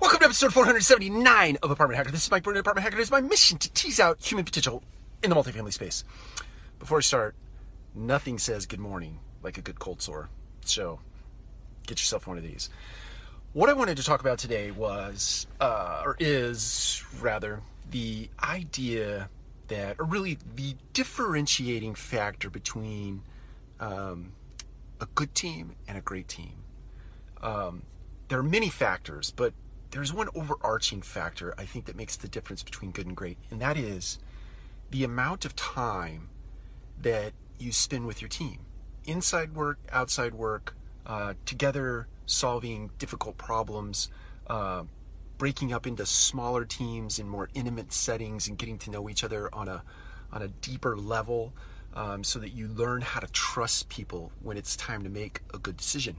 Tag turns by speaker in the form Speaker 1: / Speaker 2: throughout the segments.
Speaker 1: Welcome to episode 479 of Apartment Hacker. This is Mike Burnett, Apartment Hacker. It is my mission to tease out human potential in the multifamily space. Before I start, nothing says good morning like a good cold sore. So get yourself one of these. What I wanted to talk about today was, uh, or is rather, the idea that, or really the differentiating factor between um, a good team and a great team. Um, there are many factors, but there's one overarching factor I think that makes the difference between good and great, and that is the amount of time that you spend with your team. Inside work, outside work, uh, together solving difficult problems, uh, breaking up into smaller teams in more intimate settings and getting to know each other on a on a deeper level um, so that you learn how to trust people when it's time to make a good decision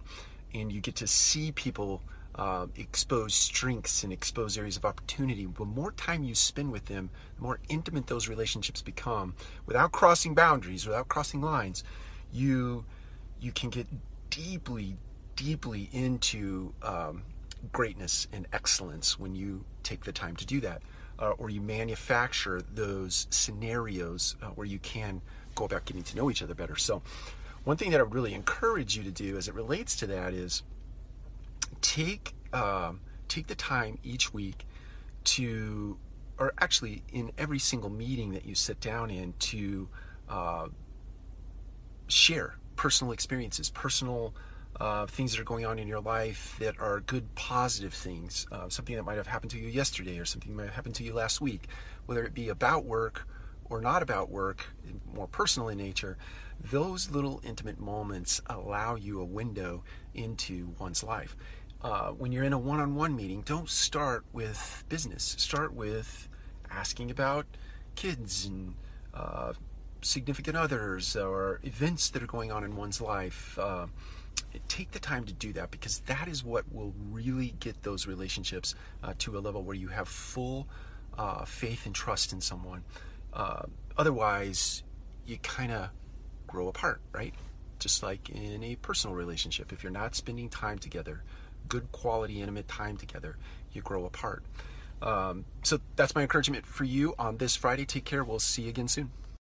Speaker 1: and you get to see people uh, expose strengths and expose areas of opportunity. The more time you spend with them, the more intimate those relationships become. Without crossing boundaries, without crossing lines, you you can get deeply, deeply into um, greatness and excellence when you take the time to do that, uh, or you manufacture those scenarios uh, where you can go about getting to know each other better. So, one thing that I would really encourage you to do as it relates to that is take um, take the time each week to, or actually in every single meeting that you sit down in to uh, share personal experiences, personal uh, things that are going on in your life that are good, positive things. Uh, something that might have happened to you yesterday, or something that might have happened to you last week, whether it be about work or not about work, more personal in nature. Those little intimate moments allow you a window into one's life uh, when you're in a one-on-one meeting, don't start with business. Start with asking about kids and uh, significant others or events that are going on in one's life. Uh, take the time to do that because that is what will really get those relationships uh, to a level where you have full uh, faith and trust in someone. Otherwise, you kind of grow apart, right? Just like in a personal relationship, if you're not spending time together, good quality, intimate time together, you grow apart. Um, so that's my encouragement for you on this Friday. Take care. We'll see you again soon.